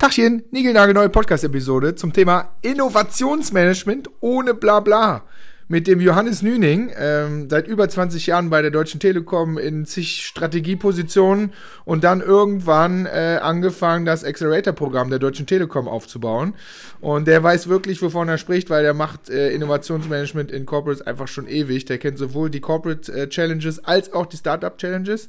Tachchen, neue Podcast-Episode zum Thema Innovationsmanagement ohne Blabla mit dem Johannes Nüning, ähm, seit über 20 Jahren bei der Deutschen Telekom in zig Strategiepositionen und dann irgendwann äh, angefangen, das Accelerator-Programm der Deutschen Telekom aufzubauen. Und der weiß wirklich, wovon er spricht, weil der macht äh, Innovationsmanagement in Corporates einfach schon ewig. Der kennt sowohl die Corporate äh, Challenges als auch die Startup Challenges.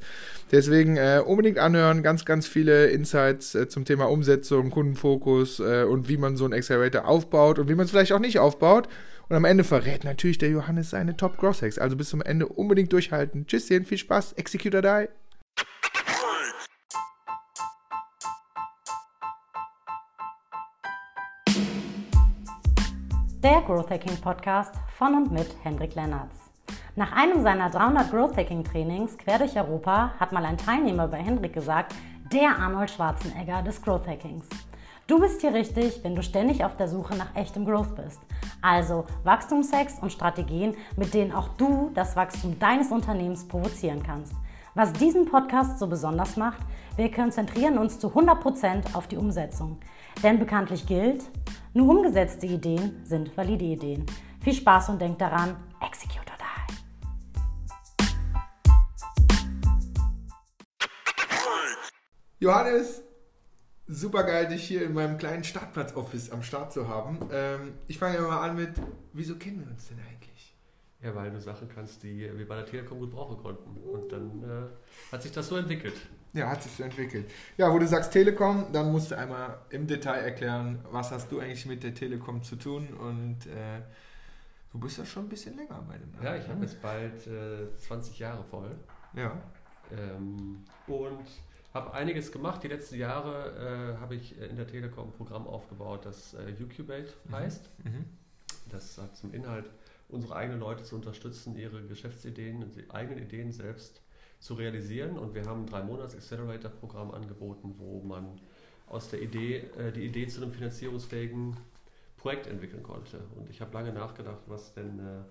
Deswegen äh, unbedingt anhören, ganz, ganz viele Insights äh, zum Thema Umsetzung, Kundenfokus äh, und wie man so einen Accelerator aufbaut und wie man es vielleicht auch nicht aufbaut. Und am Ende verrät natürlich der Johannes seine Top Gross Hacks. Also bis zum Ende unbedingt durchhalten. Tschüsschen, viel Spaß. Executor Die. Der Growth Hacking Podcast von und mit Hendrik Lennartz. Nach einem seiner 300 Growth Hacking Trainings quer durch Europa hat mal ein Teilnehmer bei Hendrik gesagt, der Arnold Schwarzenegger des Growth Hackings. Du bist hier richtig, wenn du ständig auf der Suche nach echtem Growth bist. Also Wachstumshacks und Strategien, mit denen auch du das Wachstum deines Unternehmens provozieren kannst. Was diesen Podcast so besonders macht, wir konzentrieren uns zu 100% auf die Umsetzung. Denn bekanntlich gilt, nur umgesetzte Ideen sind valide Ideen. Viel Spaß und denk daran, execute or die. Johannes, super geil, dich hier in meinem kleinen Startplatz-Office am Start zu haben. Ähm, ich fange ja mal an mit, wieso kennen wir uns denn eigentlich? Ja, weil du Sachen kannst, die wir bei der Telekom gut brauchen konnten. Und dann äh, hat sich das so entwickelt. Ja, hat sich so entwickelt. Ja, wo du sagst Telekom, dann musst du einmal im Detail erklären, was hast du eigentlich mit der Telekom zu tun und äh, du bist ja schon ein bisschen länger bei dem. Ja, ich habe ne? jetzt bald äh, 20 Jahre voll. Ja. Ähm, und habe einiges gemacht. Die letzten Jahre äh, habe ich in der Telekom ein Programm aufgebaut, das äh, UQBate mhm. heißt. Mhm. Das hat zum Inhalt, unsere eigenen Leute zu unterstützen, ihre Geschäftsideen und die eigenen Ideen selbst zu realisieren. Und wir haben ein drei Monats Accelerator Programm angeboten, wo man aus der Idee äh, die Idee zu einem finanzierungsfähigen Projekt entwickeln konnte. Und ich habe lange nachgedacht, was denn äh,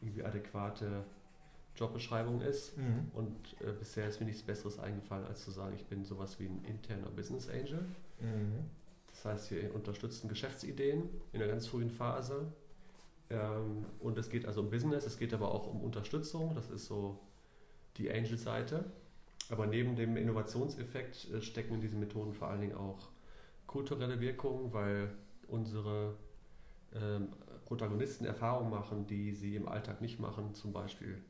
irgendwie adäquate Jobbeschreibung ist. Mhm. Und äh, bisher ist mir nichts Besseres eingefallen, als zu sagen, ich bin sowas wie ein interner Business Angel. Mhm. Das heißt, wir unterstützen Geschäftsideen in einer ganz frühen Phase. Ähm, und es geht also um Business, es geht aber auch um Unterstützung. Das ist so die Angel-Seite. Aber neben dem Innovationseffekt äh, stecken in diesen Methoden vor allen Dingen auch kulturelle Wirkungen, weil unsere ähm, Protagonisten Erfahrungen machen, die sie im Alltag nicht machen, zum Beispiel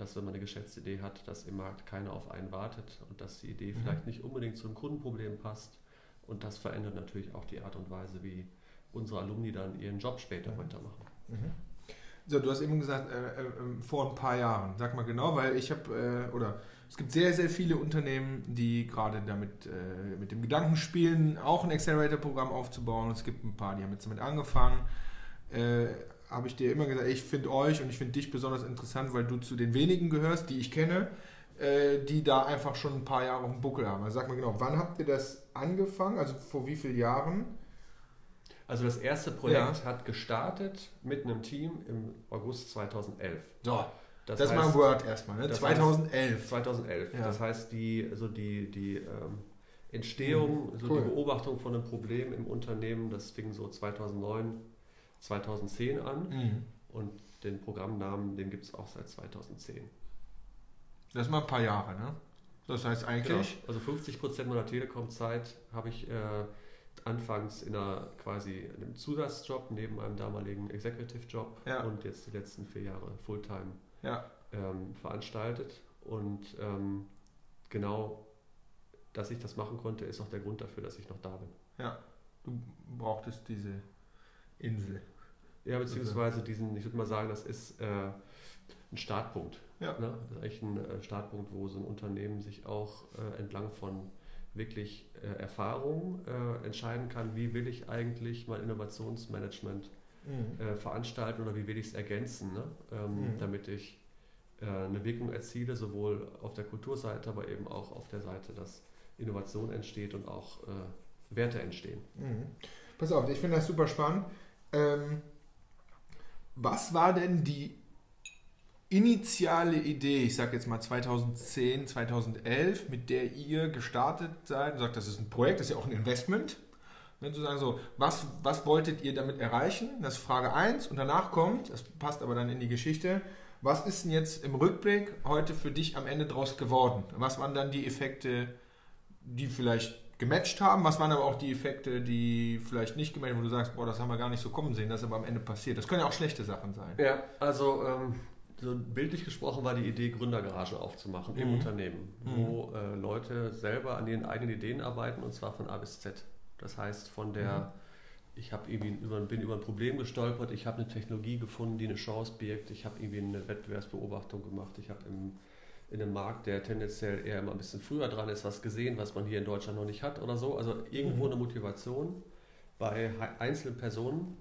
dass wenn man eine Geschäftsidee hat, dass im Markt keiner auf einen wartet und dass die Idee mhm. vielleicht nicht unbedingt zu einem Kundenproblem passt. Und das verändert natürlich auch die Art und Weise, wie unsere Alumni dann ihren Job später mhm. weitermachen. Mhm. So, du hast eben gesagt, äh, äh, vor ein paar Jahren. Sag mal genau, weil ich habe, äh, oder es gibt sehr, sehr viele Unternehmen, die gerade damit äh, mit dem Gedanken spielen, auch ein Accelerator-Programm aufzubauen. Es gibt ein paar, die haben jetzt damit angefangen. Habe ich dir immer gesagt, ich finde euch und ich finde dich besonders interessant, weil du zu den wenigen gehörst, die ich kenne, äh, die da einfach schon ein paar Jahre auf dem Buckel haben. Also sag mal genau, wann habt ihr das angefangen? Also vor wie vielen Jahren? Also das erste Projekt ja. hat gestartet mit einem Team im August 2011. So, das, das heißt, ist mal ein Word erstmal, ne? 2011. Heißt, 2011. Ja. Das heißt, die, also die, die ähm, Entstehung, mhm. so die Beobachtung von einem Problem im Unternehmen, das fing so 2009 2010 an mhm. und den Programmnamen, den gibt es auch seit 2010. Das ist mal ein paar Jahre, ne? Das heißt eigentlich. Genau. Also 50 Prozent meiner Telekom-Zeit habe ich äh, anfangs in einer quasi in einem Zusatzjob neben meinem damaligen Executive-Job ja. und jetzt die letzten vier Jahre Fulltime ja. ähm, veranstaltet. Und ähm, genau, dass ich das machen konnte, ist auch der Grund dafür, dass ich noch da bin. Ja, du brauchtest diese Insel. Ja, beziehungsweise diesen, ich würde mal sagen, das ist äh, ein Startpunkt. Ja. Ne? Das ist eigentlich ein äh, Startpunkt, wo so ein Unternehmen sich auch äh, entlang von wirklich äh, Erfahrung äh, entscheiden kann, wie will ich eigentlich mein Innovationsmanagement mhm. Äh, veranstalten oder wie will ich es ergänzen, ne? ähm, mhm. damit ich eine Wirkung erziele, sowohl auf der Kulturseite, aber eben auch auf der Seite, dass Innovation entsteht und auch Werte entstehen. Mhm. Pass auf, ich finde das super spannend. Ähm, was war denn die initiale Idee, ich sage jetzt mal 2010, 2011, mit der ihr gestartet seid sagt, das ist ein Projekt, das ist ja auch ein Investment. Ne, zu sagen so, was, was wolltet ihr damit erreichen? Das ist Frage 1 und danach kommt, das passt aber dann in die Geschichte, was ist denn jetzt im Rückblick heute für dich am Ende draus geworden? Was waren dann die Effekte, die vielleicht gematcht haben? Was waren aber auch die Effekte, die vielleicht nicht gematcht haben, wo du sagst, boah, das haben wir gar nicht so kommen sehen, das ist aber am Ende passiert? Das können ja auch schlechte Sachen sein. Ja, also ähm, so bildlich gesprochen war die Idee, Gründergarage aufzumachen im Mhm. Unternehmen, wo äh, Leute selber an ihren eigenen Ideen arbeiten und zwar von A bis Z. Das heißt, von der, ich habe irgendwie über, bin über ein Problem gestolpert, ich habe eine Technologie gefunden, die eine Chance birgt, ich habe irgendwie eine Wettbewerbsbeobachtung gemacht, ich habe im in einem Markt, der tendenziell eher immer ein bisschen früher dran ist, was gesehen, was man hier in Deutschland noch nicht hat oder so. Also irgendwo Mhm. eine Motivation bei einzelnen Personen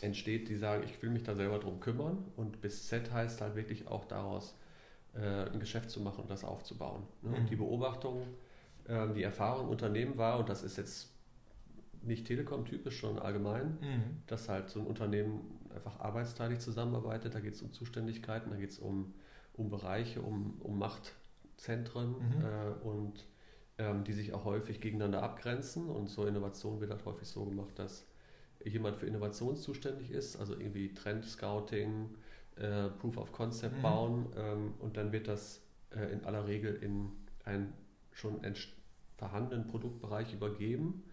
entsteht, die sagen, ich will mich da selber drum kümmern und bis Z heißt halt wirklich auch daraus äh, ein Geschäft zu machen und das aufzubauen. Ne? Mhm. Und die Beobachtung, ähm, die Erfahrung im Unternehmen war, und das ist jetzt nicht Telekom-typisch, sondern allgemein, Mhm. dass halt so ein Unternehmen einfach arbeitsteilig zusammenarbeitet. Da geht es um Zuständigkeiten, da geht es um, um Bereiche, um, um Machtzentren Mhm. äh, und ähm, die sich auch häufig gegeneinander abgrenzen. Und so Innovation wird halt häufig so gemacht, dass jemand für Innovation zuständig ist, also irgendwie Trend-Scouting, äh, Proof of Concept Mhm. bauen ähm, und dann wird das äh, in aller Regel in einen schon vorhandenen Produktbereich übergeben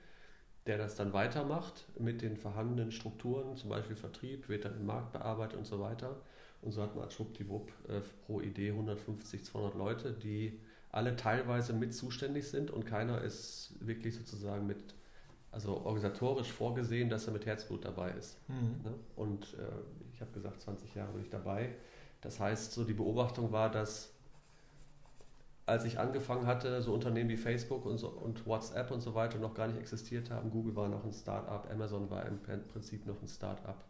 der das dann weitermacht mit den vorhandenen Strukturen, zum Beispiel Vertrieb, wird dann im Markt bearbeitet und so weiter. Und so hat man schwuppdiwupp äh, pro Idee 150, 200 Leute, die alle teilweise mit zuständig sind und keiner ist wirklich sozusagen mit, also organisatorisch vorgesehen, dass er mit Herzblut dabei ist. Mhm. Ne? Und äh, ich habe gesagt, 20 Jahre bin ich dabei. Das heißt, so die Beobachtung war, dass als ich angefangen hatte, so Unternehmen wie Facebook und, so, und WhatsApp und so weiter noch gar nicht existiert haben. Google war noch ein Start-up, Amazon war im Prinzip noch ein Start-up.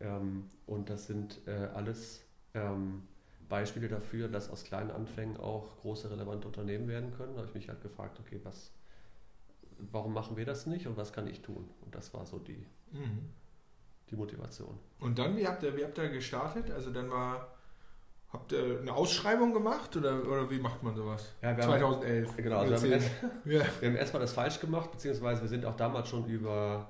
Ähm, und das sind äh, alles ähm, Beispiele dafür, dass aus kleinen Anfängen auch große relevante Unternehmen werden können. Da habe ich mich halt gefragt, okay, was, warum machen wir das nicht und was kann ich tun? Und das war so die, Mhm. die Motivation. Und dann, wie habt ihr, wie habt ihr gestartet? Also dann war, habt ihr eine Ausschreibung gemacht oder, oder wie macht man sowas? Ja, wir haben- 2011. Genau, also wir haben, Oder erst, 10. ja. wir haben erstmal das falsch gemacht, beziehungsweise wir sind auch damals schon über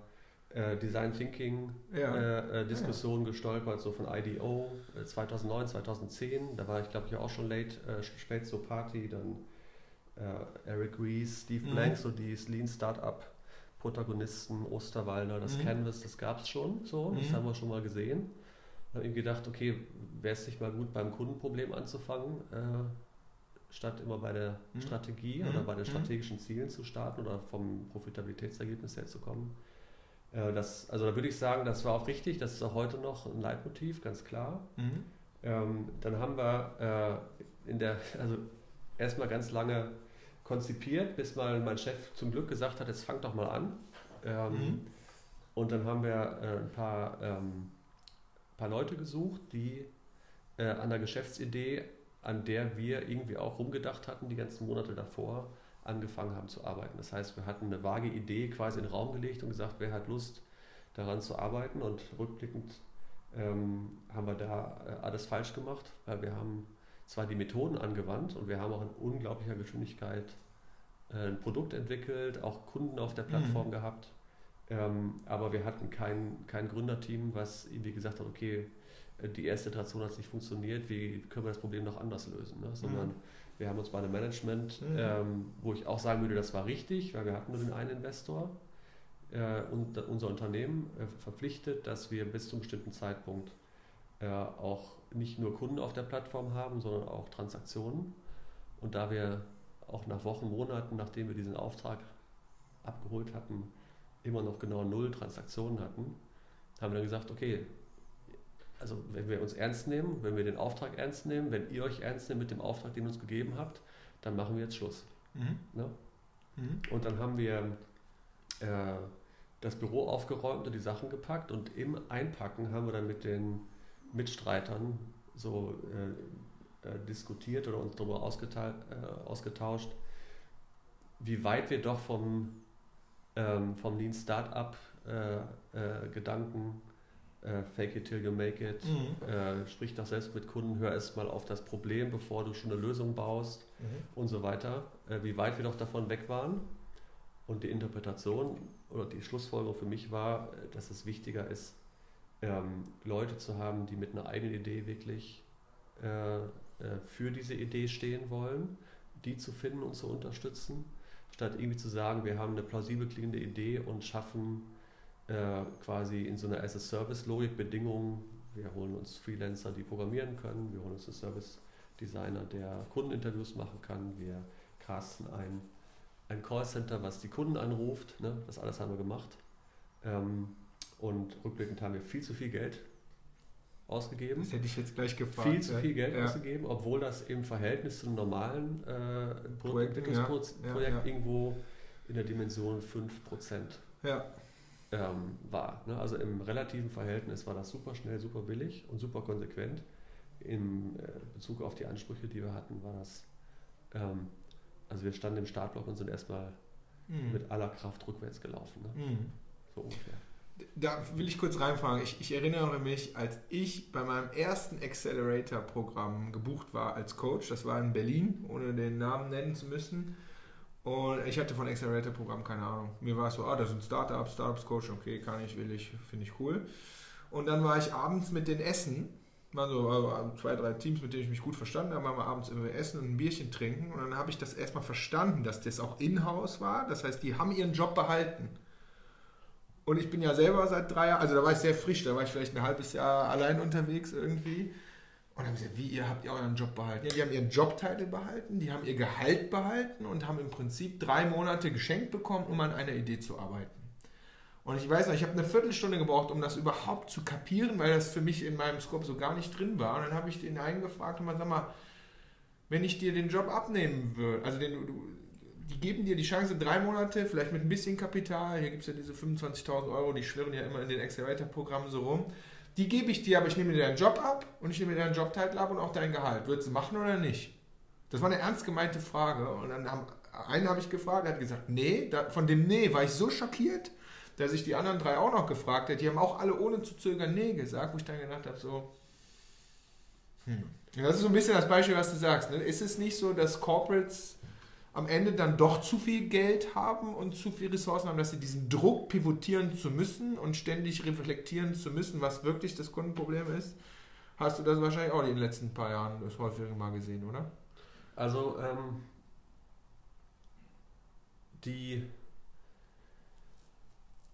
äh, Design Thinking Ja. äh, äh, Diskussionen gestolpert, so von IDO äh, 2009, 2010. Da war ich, glaube ich, auch schon late, äh, spät zur Party. Dann Eric Ries, Steve Mhm. Blank, so die Lean Startup Protagonisten, Osterwalder, das Mhm. Canvas, das gab es schon so, das Mhm. haben wir schon mal gesehen. Habe ihm gedacht, okay, wäre es nicht mal gut, beim Kundenproblem anzufangen, äh, statt immer bei der Mhm. Strategie Mhm. oder bei den Mhm. strategischen Zielen zu starten oder vom Profitabilitätsergebnis her zu kommen. Äh, das, also da würde ich sagen, das war auch richtig, das ist auch heute noch ein Leitmotiv, ganz klar. Mhm. Ähm, dann haben wir äh, in der, also erstmal ganz lange konzipiert, bis mal mein Chef zum Glück gesagt hat, jetzt fang doch mal an. Ähm, Mhm. Und dann haben wir äh, ein paar, ähm, paar Leute gesucht, die äh, an der Geschäftsidee, an der wir irgendwie auch rumgedacht hatten, die ganzen Monate davor, angefangen haben zu arbeiten. Das heißt, wir hatten eine vage Idee quasi in den Raum gelegt und gesagt, wer hat Lust, daran zu arbeiten. Und rückblickend ähm, haben wir da äh, alles falsch gemacht, weil wir haben zwar die Methoden angewandt und wir haben auch in unglaublicher Geschwindigkeit äh, ein Produkt entwickelt, auch Kunden auf der Plattform Mhm. gehabt. Ähm, aber wir hatten kein, kein Gründerteam, was irgendwie gesagt hat, okay, äh, die erste Iteration hat nicht funktioniert, wie können wir das Problem noch anders lösen? Ne? Sondern wir haben uns bei einem Management, Mhm. ähm, wo ich auch sagen würde, das war richtig, weil wir hatten nur den einen Investor äh, und unser Unternehmen äh, verpflichtet, dass wir bis zu einem bestimmten Zeitpunkt äh, auch nicht nur Kunden auf der Plattform haben, sondern auch Transaktionen. Und da wir auch nach Wochen, Monaten, nachdem wir diesen Auftrag abgeholt hatten, immer noch genau null Transaktionen hatten, haben wir dann gesagt, okay, also wenn wir uns ernst nehmen, wenn wir den Auftrag ernst nehmen, wenn ihr euch ernst nehmt mit dem Auftrag, den ihr uns gegeben habt, dann machen wir jetzt Schluss. Mhm. Ne? Mhm. Und dann haben wir äh, das Büro aufgeräumt und die Sachen gepackt und im Einpacken haben wir dann mit den Mitstreitern so äh, äh, diskutiert oder uns darüber äh, ausgetauscht, wie weit wir doch vom, ähm, vom Lean Startup äh, äh, Gedanken äh, Fake it till you make it, Mhm. äh, sprich doch selbst mit Kunden, hör erst mal auf das Problem, bevor du schon eine Lösung baust Mhm. und so weiter, äh, wie weit wir doch davon weg waren. Und die Interpretation oder die Schlussfolgerung für mich war, dass es wichtiger ist, ähm, Leute zu haben, die mit einer eigenen Idee wirklich äh, äh, für diese Idee stehen wollen, die zu finden und zu unterstützen, statt irgendwie zu sagen, wir haben eine plausibel klingende Idee und schaffen äh, quasi in so einer As-a-Service-Logik Bedingungen. Wir holen uns Freelancer, die programmieren können, wir holen uns einen Service-Designer, der Kundeninterviews machen kann, wir casten ein, ein Callcenter, was die Kunden anruft. Ne? Das alles haben wir gemacht. Ähm, und rückblickend haben wir viel zu viel Geld ausgegeben. Das hätte ich jetzt gleich gefragt. Viel zu viel Geld ja. ausgegeben, obwohl das im Verhältnis zum normalen äh, Produktentwicklungsprojekt ja, ja, irgendwo in der Dimension 5% ähm, war. Ne? Also im relativen Verhältnis war das super schnell, super billig und super konsequent. Im äh, Bezug auf die Ansprüche, die wir hatten, war das, ähm, also wir standen im Startblock und sind erstmal mhm. mit aller Kraft rückwärts gelaufen. Ne? Mhm. So ungefähr da will ich kurz reinfragen. Ich, ich, erinnere mich, als ich bei meinem ersten Accelerator-Programm gebucht war als Coach, das war in Berlin, ohne den Namen nennen zu müssen. Und ich hatte von Accelerator-Programm keine Ahnung. Mir war es so, ah, das sind Startups, Startups-Coach, okay, kann ich, will ich, finde ich cool. Und dann war ich abends mit den Essen, waren so also zwei, drei Teams, mit denen ich mich gut verstanden habe, waren wir abends immer essen und ein Bierchen trinken. Und dann habe ich das erstmal verstanden, dass das auch in-house war. Das heißt, die haben ihren Job behalten. Und ich bin ja selber seit drei Jahren, also da war ich sehr frisch, da war ich vielleicht ein halbes Jahr allein unterwegs irgendwie. Und dann haben sie gesagt, wie, ihr habt ihr euren Job behalten? Ja, die haben ihren Jobtitel behalten, die haben ihr Gehalt behalten und haben im Prinzip drei Monate geschenkt bekommen, um an einer Idee zu arbeiten. Und ich weiß noch, ich habe eine Viertelstunde gebraucht, um das überhaupt zu kapieren, weil das für mich in meinem Scope so gar nicht drin war. Und dann habe ich den einen gefragt und mal, sag mal, wenn ich dir den Job abnehmen würde, also den, die geben dir die Chance, drei Monate, vielleicht mit ein bisschen Kapital, hier gibt es ja diese 25.000 Euro, die schwirren ja immer in den Accelerator-Programmen so rum, die gebe ich dir, aber ich nehme dir deinen Job ab und ich nehme dir deinen Jobtitel ab und auch dein Gehalt. Würdest du machen oder nicht? Das war eine ernst gemeinte Frage und dann haben, einen habe ich gefragt, der hat gesagt, nee, da, von dem Nee war ich so schockiert, dass ich die anderen drei auch noch gefragt hätte. Die haben auch alle ohne zu zögern Nee gesagt, wo ich dann gedacht habe, so, hm. Das ist so ein bisschen das Beispiel, was du sagst. Ne? Ist es nicht so, dass Corporates am Ende dann doch zu viel Geld haben und zu viel Ressourcen haben, dass sie diesen Druck pivotieren zu müssen und ständig reflektieren zu müssen, was wirklich das Kundenproblem ist. Hast du das wahrscheinlich auch in den letzten paar Jahren das häufiger mal gesehen, oder? Also ähm, die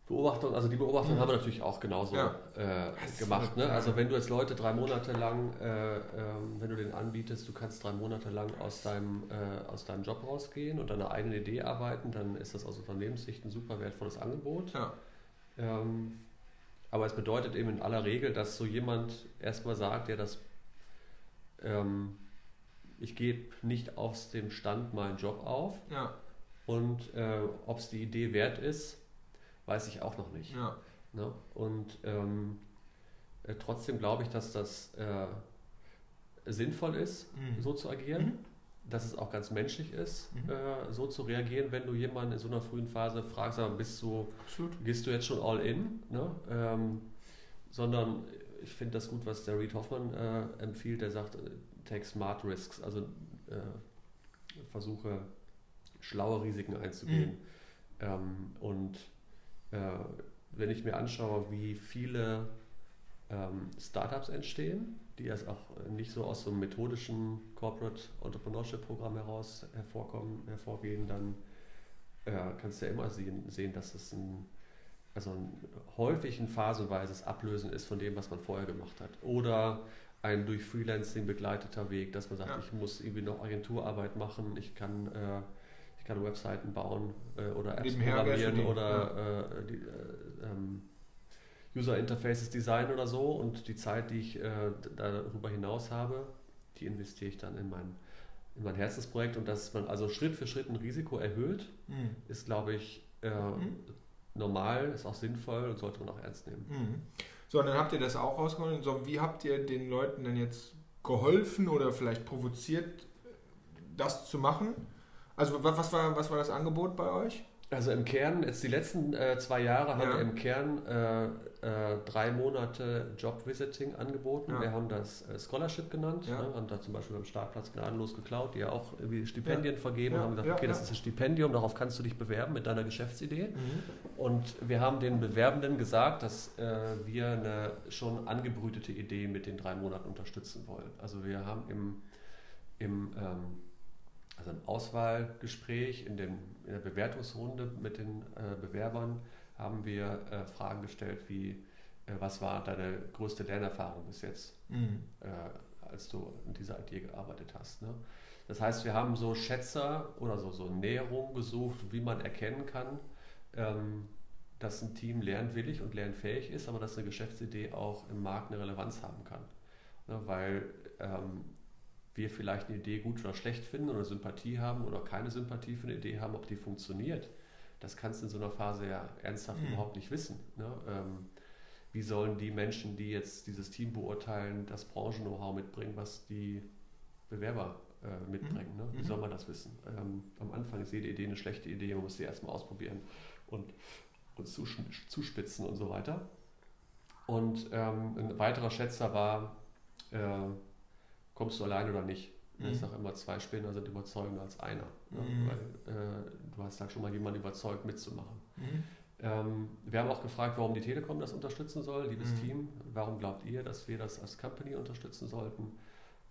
Beobachtung, also die Beobachtung mhm. haben wir natürlich auch genauso ja. äh, gemacht. Ne? Also wenn du jetzt Leute drei Monate lang, äh, äh, wenn du den anbietest, du kannst drei Monate lang aus deinem, äh, aus deinem Job rausgehen und deine eigene Idee arbeiten, dann ist das aus Unternehmenssicht ein super wertvolles Angebot. Ja. Ähm, aber es bedeutet eben in aller Regel, dass so jemand erstmal sagt, ja, dass ähm, ich gebe nicht aus dem Stand meinen Job auf. Ja. Und äh, ob es die Idee wert ist, weiß ich auch noch nicht. Ja. Ne? Und ähm, äh, trotzdem glaube ich, dass das äh, sinnvoll ist, mhm. so zu agieren. Mhm. Dass es auch ganz menschlich ist, mhm. äh, so zu reagieren, wenn du jemanden in so einer frühen Phase fragst, aber bist du, Absolut. gehst du jetzt schon all in? Ne? Ähm, sondern ich finde das gut, was der Reed Hoffman äh, empfiehlt, der sagt, äh, take smart risks, also äh, versuche schlaue Risiken einzugehen. Mhm. Ähm, und äh, wenn ich mir anschaue, wie viele ähm, Startups entstehen, die erst auch nicht so aus so einem methodischen Corporate Entrepreneurship Programm heraus hervorkommen, hervorgehen, dann äh, kannst du ja immer sehen, sehen dass es ein, also ein, häufig ein phasenweises Ablösen ist von dem, was man vorher gemacht hat. Oder ein durch Freelancing begleiteter Weg, dass man sagt, ja. ich muss irgendwie noch Agenturarbeit machen, ich kann äh, ich kann Webseiten bauen äh, oder Apps Nebenher programmieren oder ja. äh, die, äh, ähm, User Interfaces designen oder so und die Zeit, die ich äh, darüber hinaus habe, die investiere ich dann in mein, in mein Herzensprojekt und dass man also Schritt für Schritt ein Risiko erhöht, mhm. ist glaube ich äh, mhm. normal, ist auch sinnvoll und sollte man auch ernst nehmen. Mhm. So, und dann habt ihr das auch rausgeholt. So, wie habt ihr den Leuten denn jetzt geholfen oder vielleicht provoziert, das zu machen? Also was war, was war das Angebot bei euch? Also im Kern, jetzt die letzten äh, zwei Jahre haben wir im Kern äh, äh, drei Monate Job-Visiting angeboten. Ja. Wir haben das äh, Scholarship genannt, ja. ne, haben da zum Beispiel beim Startplatz gnadenlos geklaut, die ja auch irgendwie Stipendien vergeben haben gesagt, okay, das ist ein Stipendium, darauf kannst du dich bewerben mit deiner Geschäftsidee. Mhm. Und wir haben den Bewerbenden gesagt, dass äh, wir eine schon angebrütete Idee mit den drei Monaten unterstützen wollen. Also wir haben im, im ähm, also ein Auswahlgespräch in, den, in der Bewertungsrunde mit den äh, Bewerbern haben wir äh, Fragen gestellt wie, äh, was war deine größte Lernerfahrung bis jetzt, mhm. Äh, als du in dieser Idee gearbeitet hast. Ne? Das heißt, wir haben so Schätzer oder so, so Näherungen gesucht, wie man erkennen kann, ähm, dass ein Team lernwillig und lernfähig ist, aber dass eine Geschäftsidee auch im Markt eine Relevanz haben kann. Ne? Weil ähm, wir vielleicht eine Idee gut oder schlecht finden oder Sympathie haben oder keine Sympathie für eine Idee haben, ob die funktioniert, das kannst du in so einer Phase ja ernsthaft mhm. überhaupt nicht wissen. Ne? Ähm, wie sollen die Menschen, die jetzt dieses Team beurteilen, das Branchen-Know-how mitbringen, was die Bewerber äh, mitbringen? Ne? Wie mhm. soll man das wissen? Ähm, am Anfang ist jede Idee eine schlechte Idee, man muss sie erstmal ausprobieren und, und zuspitzen und so weiter. Und ähm, ein weiterer Schätzer war, äh, kommst du allein oder nicht. Mhm. Ich sage immer, zwei Spinner sind überzeugender als einer. Ne? Mhm. Weil äh, du hast da schon mal jemanden überzeugt, mitzumachen. Mhm. Ähm, wir haben auch gefragt, warum die Telekom das unterstützen soll, liebes mhm. Team. Warum glaubt ihr, dass wir das als Company unterstützen sollten?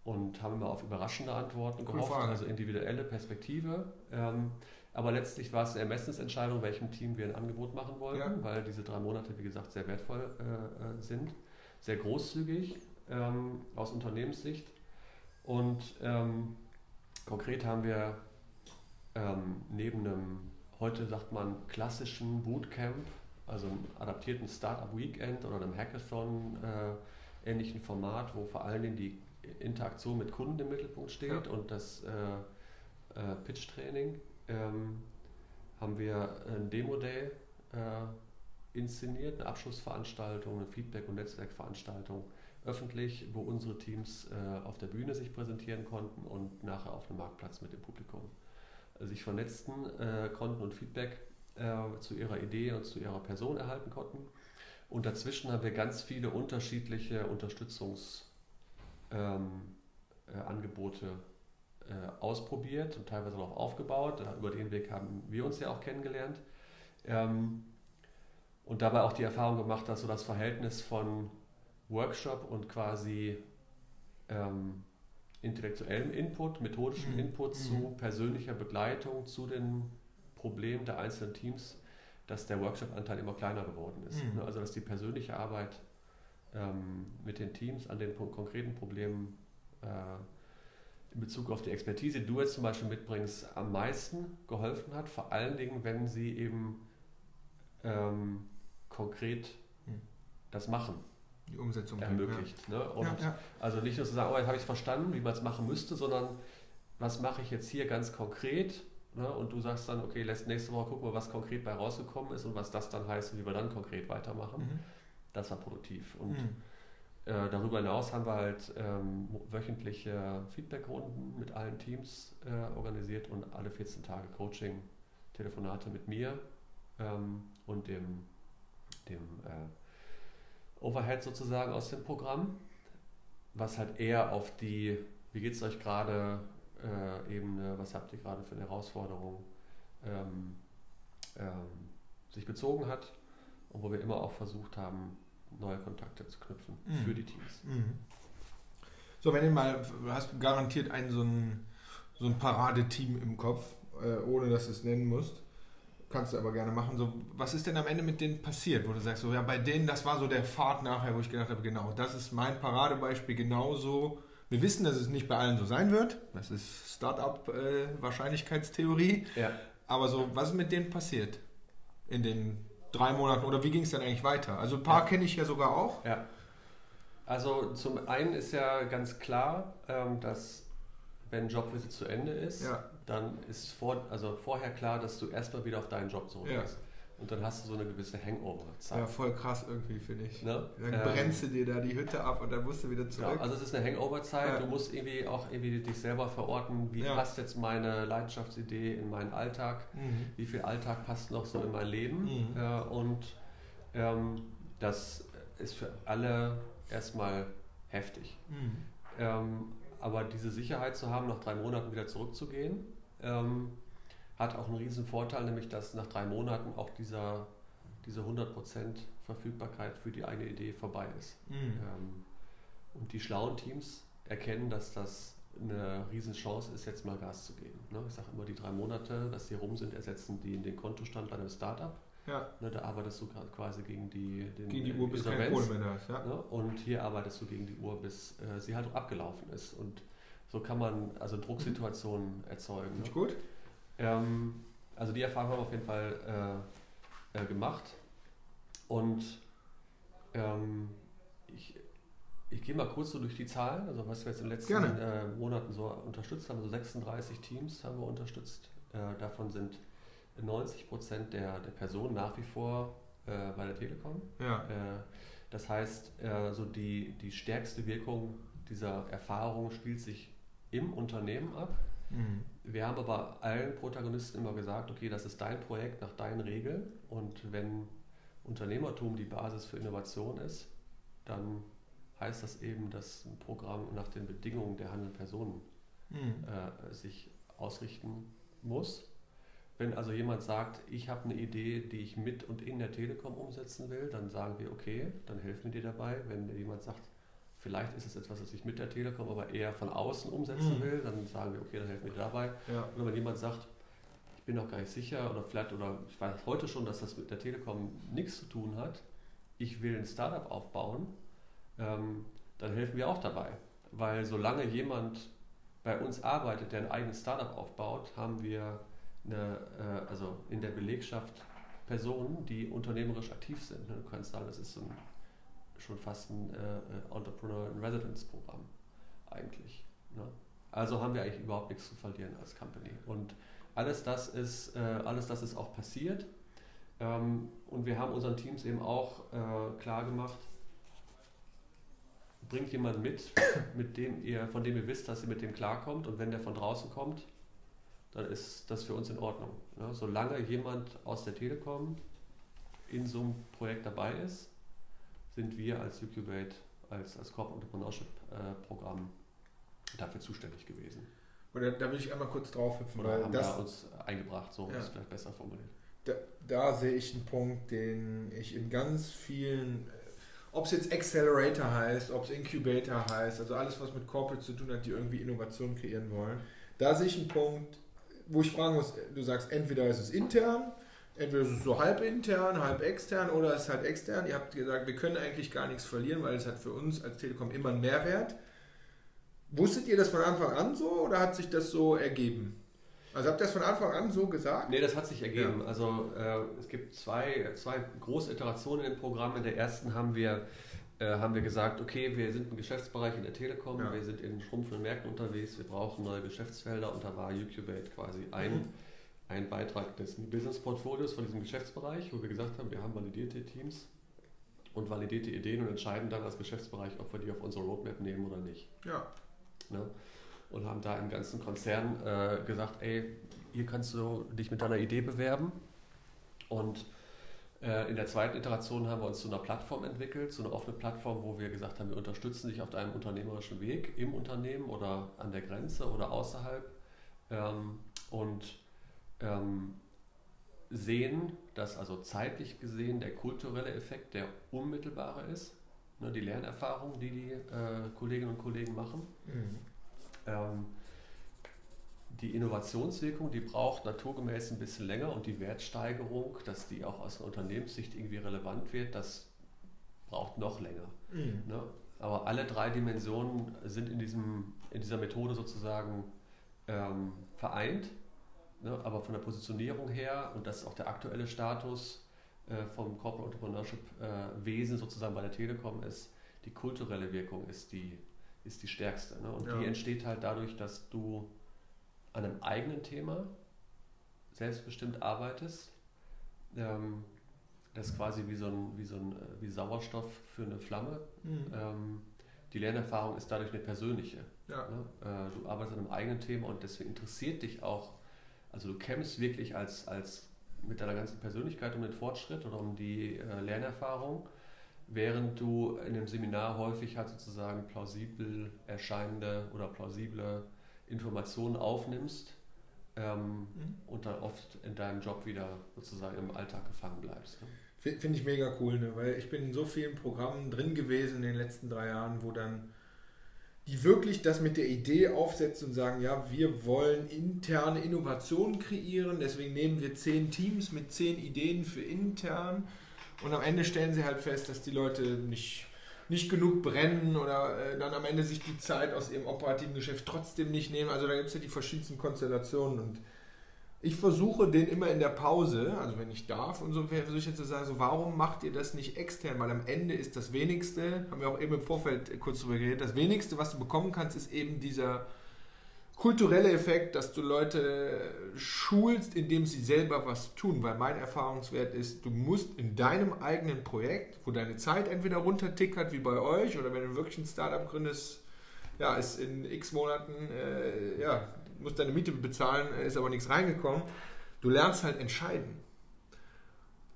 Und haben wir auf überraschende Antworten gehofft, cool also individuelle Perspektive. Ähm, aber letztlich war es eine Ermessensentscheidung, welchem Team wir ein Angebot machen wollten, ja. weil diese drei Monate, wie gesagt, sehr wertvoll äh, äh sind, sehr großzügig ähm, aus Unternehmenssicht und ähm, konkret haben wir ähm, neben einem, heute sagt man, klassischen Bootcamp, also einem adaptierten Startup Weekend oder einem Hackathon äh, ähnlichen Format, wo vor allen Dingen die Interaktion mit Kunden im Mittelpunkt steht ja. und das äh, äh, Pitch-Training, ähm, haben wir ein Demo-Day äh, inszeniert, eine Abschlussveranstaltung, eine Feedback- und Netzwerkveranstaltung öffentlich, wo unsere Teams äh, auf der Bühne sich präsentieren konnten und nachher auf dem Marktplatz mit dem Publikum sich vernetzten äh, konnten und Feedback äh, zu ihrer Idee und zu ihrer Person erhalten konnten. Und dazwischen haben wir ganz viele unterschiedliche Unterstützungsangebote ähm, äh, äh, ausprobiert und teilweise darauf aufgebaut. Über den Weg haben wir uns ja auch kennengelernt. Ähm, und dabei auch die Erfahrung gemacht, dass so das Verhältnis von Workshop und quasi ähm, intellektuellem Input, methodischem mhm. Input zu mhm. persönlicher Begleitung zu den Problemen der einzelnen Teams, dass der Workshop-Anteil immer kleiner geworden ist. Mhm. Ne, also dass die persönliche Arbeit ähm, mit den Teams an den konkreten Problemen äh, in Bezug auf die Expertise, die du jetzt zum Beispiel mitbringst, am meisten geholfen hat, vor allen Dingen, wenn sie eben ähm, konkret mhm. das machen die Umsetzung ermöglicht. Ja. Ne? Und ja, ja. Also nicht nur zu sagen, oh, jetzt habe ich es verstanden, wie man es machen müsste, sondern was mache ich jetzt hier ganz konkret? Ne? Und du sagst dann, okay, lässt nächste Woche gucken wir, was konkret bei rausgekommen ist und was das dann heißt und wie wir dann konkret weitermachen. Mhm. Das war produktiv. Und mhm. äh, darüber hinaus haben wir halt ähm, wöchentliche Feedbackrunden mit allen Teams äh, organisiert und alle 14 Tage Coaching, Telefonate mit mir ähm, und dem, dem äh, Overhead sozusagen aus dem Programm, was halt eher auf die, wie geht es euch gerade, äh, Ebene, was habt ihr gerade für eine Herausforderung, ähm, ähm, sich bezogen hat und wo wir immer auch versucht haben, neue Kontakte zu knüpfen mhm. für die Teams. Mhm. So, wenn ihr mal, du hast garantiert ein so ein, so ein Paradeteam im Kopf, äh, ohne dass du es nennen musst. Kannst du aber gerne machen. So, was ist denn am Ende mit denen passiert, wo du sagst, so, ja, bei denen, das war so der Pfad nachher, wo ich gedacht habe, genau, das ist mein Paradebeispiel, genauso. Wir wissen, dass es nicht bei allen so sein wird. Das ist Startup-Wahrscheinlichkeitstheorie. Äh, ja. Aber so, was ist mit denen passiert in den drei Monaten oder wie ging es dann eigentlich weiter? Also ein paar ja. kenne ich ja sogar auch. Ja. Also zum einen ist ja ganz klar, ähm, dass wenn Jobvisit zu Ende ist, ja. Dann ist vor, also vorher klar, dass du erstmal wieder auf deinen Job zurückgehst. Und dann hast du so eine gewisse Hangover-Zeit. Ja, voll krass irgendwie, finde ich. Ne? Dann Ähm, brennst du dir da die Hütte ab und dann musst du wieder Ja, zurück. also es ist eine Hangover-Zeit. Ja. Du musst irgendwie auch irgendwie dich selber verorten, wie Ja. passt jetzt meine Leidenschaftsidee in meinen Alltag, Mhm. wie viel Alltag passt noch so in mein Leben. Mhm. Äh, und ähm, das ist für alle erstmal heftig. Mhm. Ähm, aber diese Sicherheit zu haben, nach drei Monaten wieder zurückzugehen, ähm, hat auch einen riesen Vorteil, nämlich dass nach drei Monaten auch dieser, diese 100% Verfügbarkeit für die eigene Idee vorbei ist. Mhm. Ähm, und die schlauen Teams erkennen, dass das eine Riesenchance ist, jetzt mal Gas zu geben. Ne? Ich sage immer, die drei Monate, dass die rum sind, ersetzen die den Kontostand bei einem Startup. Ja, Ne? Da arbeitest du gerade quasi gegen die, den, gegen die Uhr bis Insolvenz. Kohle mehr da ist. Ja. Ne? Und hier arbeitest du gegen die Uhr, bis äh, sie halt abgelaufen ist. Und so kann man also Drucksituationen erzeugen. Finde Ne? gut. Ähm, also die Erfahrung haben wir auf jeden Fall äh, äh, gemacht. Und ähm, ich, ich gehe mal kurz so durch die Zahlen, also was wir jetzt in den letzten äh, Monaten so unterstützt haben. So 36 Teams haben wir unterstützt. Äh, davon sind 90 Prozent der, der Personen nach wie vor äh, bei der Telekom. Ja. Äh, Das heißt, äh, so die, die stärkste Wirkung dieser Erfahrung spielt sich im Unternehmen ab. Mhm. Wir haben aber allen Protagonisten immer gesagt, okay, das ist dein Projekt nach deinen Regeln und wenn Unternehmertum die Basis für Innovation ist, dann heißt das eben, dass ein Programm nach den Bedingungen der handelnden Personen Mhm. äh, sich ausrichten muss. Wenn also jemand sagt, ich habe eine Idee, die ich mit und in der Telekom umsetzen will, dann sagen wir, okay, dann helfen wir dir dabei. Wenn jemand sagt, vielleicht ist es etwas, was ich mit der Telekom aber eher von außen umsetzen Mhm. will, dann sagen wir, okay, dann helfen wir dir dabei. Ja. Oder wenn jemand sagt, ich bin noch gar nicht sicher oder vielleicht, oder ich weiß heute schon, dass das mit der Telekom nichts zu tun hat, ich will ein Startup aufbauen, ähm, dann helfen wir auch dabei. Weil solange jemand bei uns arbeitet, der ein eigenes Startup aufbaut, haben wir eine, äh, also in der Belegschaft Personen, die unternehmerisch aktiv sind. Du kannst sagen, das ist ein, schon fast ein äh, Entrepreneur in Residence Programm eigentlich. Ne? Also haben wir eigentlich überhaupt nichts zu verlieren als Company. Und alles das ist, äh, alles das ist auch passiert. Ähm, und wir haben unseren Teams eben auch äh, klar gemacht, bringt jemand mit, mit dem ihr, von dem ihr wisst, dass ihr mit dem klarkommt. Und wenn der von draußen kommt, dann ist das für uns in Ordnung. Ne? Solange jemand aus der Telekom in so einem Projekt dabei ist, sind wir als Ucubate, als, als Corporate Entrepreneurship äh, Programm dafür zuständig gewesen. Oder da will ich einmal kurz drauf hüpfen, Oder weil haben das, da uns eingebracht, so Ja. ist vielleicht besser formuliert. da, da sehe ich einen Punkt, den ich in ganz vielen, ob es jetzt Accelerator heißt, ob es Incubator heißt, also alles, was mit Corporate zu tun hat, die irgendwie Innovation kreieren wollen, da sehe ich einen Punkt, wo ich fragen muss, du sagst, entweder ist es intern, entweder ist es so halb intern, halb extern oder es ist halt extern. Ihr habt gesagt, wir können eigentlich gar nichts verlieren, weil es hat für uns als Telekom immer einen Mehrwert. Wusstet ihr das von Anfang an so oder hat sich das so ergeben? Also habt ihr das von Anfang an so gesagt? Nee, das hat sich ergeben. Also äh, es gibt zwei, zwei große Iterationen im Programm. In der ersten haben wir, haben wir gesagt, okay, wir sind ein Geschäftsbereich in der Telekom, Ja. wir sind in schrumpfenden Märkten unterwegs, wir brauchen neue Geschäftsfelder und da war Ucubate quasi ein, Mhm. ein Beitrag des Business-Portfolios von diesem Geschäftsbereich, wo wir gesagt haben, wir haben validierte Teams und validierte Ideen und entscheiden dann als Geschäftsbereich, ob wir die auf unsere Roadmap nehmen oder nicht. Ja. Ne? Und haben da im ganzen Konzern äh, gesagt, ey, hier kannst du dich mit deiner Idee bewerben. Und äh, in der zweiten Iteration haben wir uns zu einer Plattform entwickelt, zu einer offenen Plattform, wo wir gesagt haben, wir unterstützen dich auf deinem unternehmerischen Weg im Unternehmen oder an der Grenze oder außerhalb. Ähm, und ähm, sehen, dass also zeitlich gesehen der kulturelle Effekt der unmittelbare ist, ne, die Lernerfahrung, die die äh, Kolleginnen und Kollegen machen. Mhm. Die Innovationswirkung, die braucht naturgemäß ein bisschen länger und die Wertsteigerung, dass die auch aus einer Unternehmenssicht irgendwie relevant wird, das braucht noch länger. Mhm. Ne? Aber alle drei Dimensionen sind in, diesem, in dieser Methode sozusagen ähm, vereint. Ne? Aber von der Positionierung her, und das ist auch der aktuelle Status äh, vom Corporate Entrepreneurship äh, Wesen sozusagen bei der Telekom, ist die kulturelle Wirkung ist die, ist die stärkste. Ne? Und Ja. die entsteht halt dadurch, dass du an einem eigenen Thema selbstbestimmt arbeitest Ähm, das ist quasi wie so ein, wie so ein äh, wie Sauerstoff für eine Flamme. Mhm. Ähm, die Lernerfahrung ist dadurch eine persönliche. Ja. Ne? Äh, du arbeitest an einem eigenen Thema und deswegen interessiert dich auch, also du kämpfst wirklich als, als mit deiner ganzen Persönlichkeit um den Fortschritt oder um die äh, Lernerfahrung, während du in dem Seminar häufig halt sozusagen plausibel erscheinende oder plausible Informationen aufnimmst ähm, mhm. und dann oft in deinem Job wieder sozusagen im Alltag gefangen bleibst. Ne? Finde ich mega cool, ne? weil ich bin in so vielen Programmen drin gewesen in den letzten drei Jahren, wo dann die wirklich das mit der Idee aufsetzen und sagen, ja, wir wollen interne Innovationen kreieren, deswegen nehmen wir zehn Teams mit zehn Ideen für intern und am Ende stellen sie halt fest, dass die Leute nicht, nicht genug brennen oder äh, dann am Ende sich die Zeit aus ihrem operativen Geschäft trotzdem nicht nehmen. Also da gibt es ja die verschiedensten Konstellationen und ich versuche den immer in der Pause, also wenn ich darf, und so versuche ich jetzt zu sagen, so, warum macht ihr das nicht extern? Weil am Ende ist das Wenigste, haben wir auch eben im Vorfeld kurz drüber geredet, das Wenigste, was du bekommen kannst, ist eben dieser kulturelle Effekt, dass du Leute schulst, indem sie selber was tun. Weil mein Erfahrungswert ist, du musst in deinem eigenen Projekt, wo deine Zeit entweder runtertickert wie bei euch oder wenn du wirklich ein Startup gründest, ja, ist in x Monaten äh, ja, musst deine Miete bezahlen, ist aber nichts reingekommen. Du lernst halt entscheiden.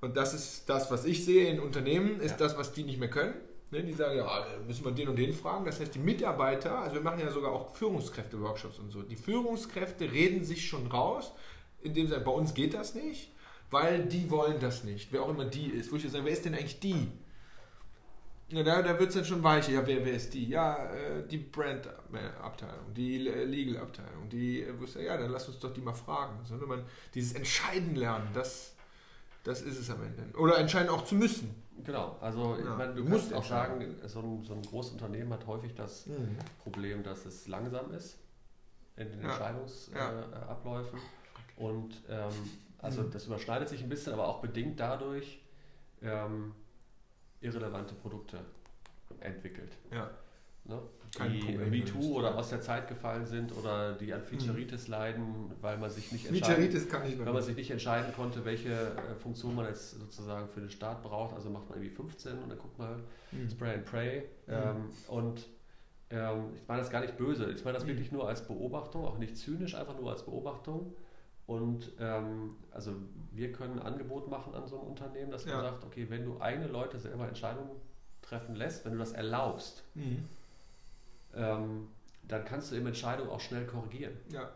Und das ist das, was ich sehe in Unternehmen, ist ja. das, was die nicht mehr können. Ne, die sagen, ja, müssen wir den und den fragen. Das heißt, die Mitarbeiter, also wir machen ja sogar auch Führungskräfte-Workshops und so. Die Führungskräfte reden sich schon raus, indem sie sagen, bei uns geht das nicht, weil die wollen das nicht. Wer auch immer die ist. Wo ich sage, wer ist denn eigentlich die? Ja, da, da wird es dann schon weicher. Ja, wer, wer ist die? Ja, äh, die Brand-Abteilung, die Legal-Abteilung, die, äh, ja, dann lass uns doch die mal fragen. Sondern man dieses Entscheiden lernen, das, das ist es am Ende. Oder entscheiden auch zu müssen. Genau, also ja, meine, du musst auch sagen, so ein, so ein großes Unternehmen hat häufig das mhm. Problem, dass es langsam ist in den ja. Entscheidungsabläufen. Ja. Äh, Und ähm, also mhm. das überschneidet sich ein bisschen, aber auch bedingt dadurch, ähm, irrelevante Produkte entwickelt. Ja. Ne? Die MeToo oder aus der Zeit gefallen sind oder die an Featureitis mhm. leiden, weil man sich nicht entscheiden, weil man sich nicht entscheiden konnte, welche äh, Funktion man jetzt sozusagen für den Start braucht. Also macht man irgendwie 15 und dann guckt man mhm. Spray and Pray. Mhm. Ähm, und ähm, ich meine das gar nicht böse. Ich meine das mhm. wirklich nur als Beobachtung, auch nicht zynisch, einfach nur als Beobachtung. Und ähm, also wir können ein Angebot machen an so einem Unternehmen, dass man sagt, okay, wenn du eigene Leute selber Entscheidungen treffen lässt, wenn du das erlaubst, mhm. Ähm, dann kannst du eben Entscheidungen auch schnell korrigieren. Ja.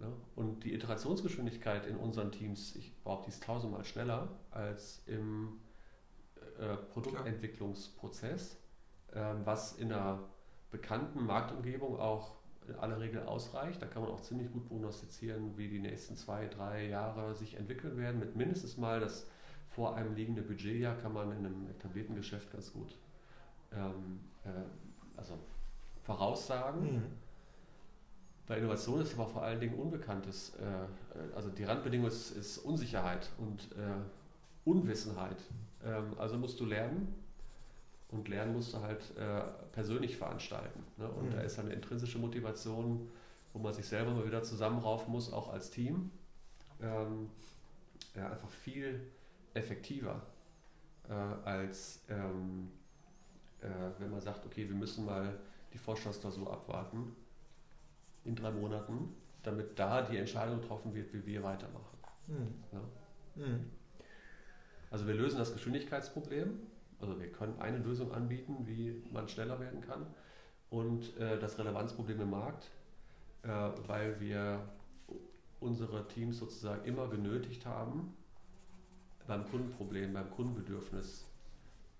ja. Und die Iterationsgeschwindigkeit in unseren Teams, ich behaupte, die ist tausendmal schneller als im äh, Produktentwicklungsprozess, äh, was in einer bekannten Marktumgebung auch in aller Regel ausreicht. Da kann man auch ziemlich gut prognostizieren, wie die nächsten zwei, drei Jahre sich entwickeln werden. Mit mindestens mal das vor einem liegende Budgetjahr kann man in einem etablierten Geschäft ganz gut ähm, äh, also voraussagen. Mhm. Bei Innovation ist aber vor allen Dingen Unbekanntes. Äh, also die Randbedingung ist, ist Unsicherheit und äh, Unwissenheit. Ähm, also musst du lernen und Lernen musst du halt äh, persönlich veranstalten. Ne? Und mhm. da ist eine intrinsische Motivation, wo man sich selber mal wieder zusammenraufen muss, auch als Team. Ähm, ja, einfach viel effektiver äh, als ähm, äh, wenn man sagt, okay, wir müssen mal die Vorstandsklausur abwarten in drei Monaten, damit da die Entscheidung getroffen wird, wie wir weitermachen. Mhm. Ja? Mhm. Also wir lösen das Geschwindigkeitsproblem also wir können eine Lösung anbieten, wie man schneller werden kann und äh, das Relevanzproblem im Markt, äh, weil wir unsere Teams sozusagen immer genötigt haben, beim Kundenproblem, beim Kundenbedürfnis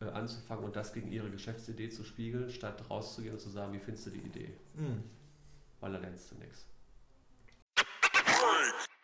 äh, anzufangen und das gegen ihre Geschäftsidee zu spiegeln, statt rauszugehen und zu sagen, wie findest du die Idee? Mhm. Weil da lernst du nichts.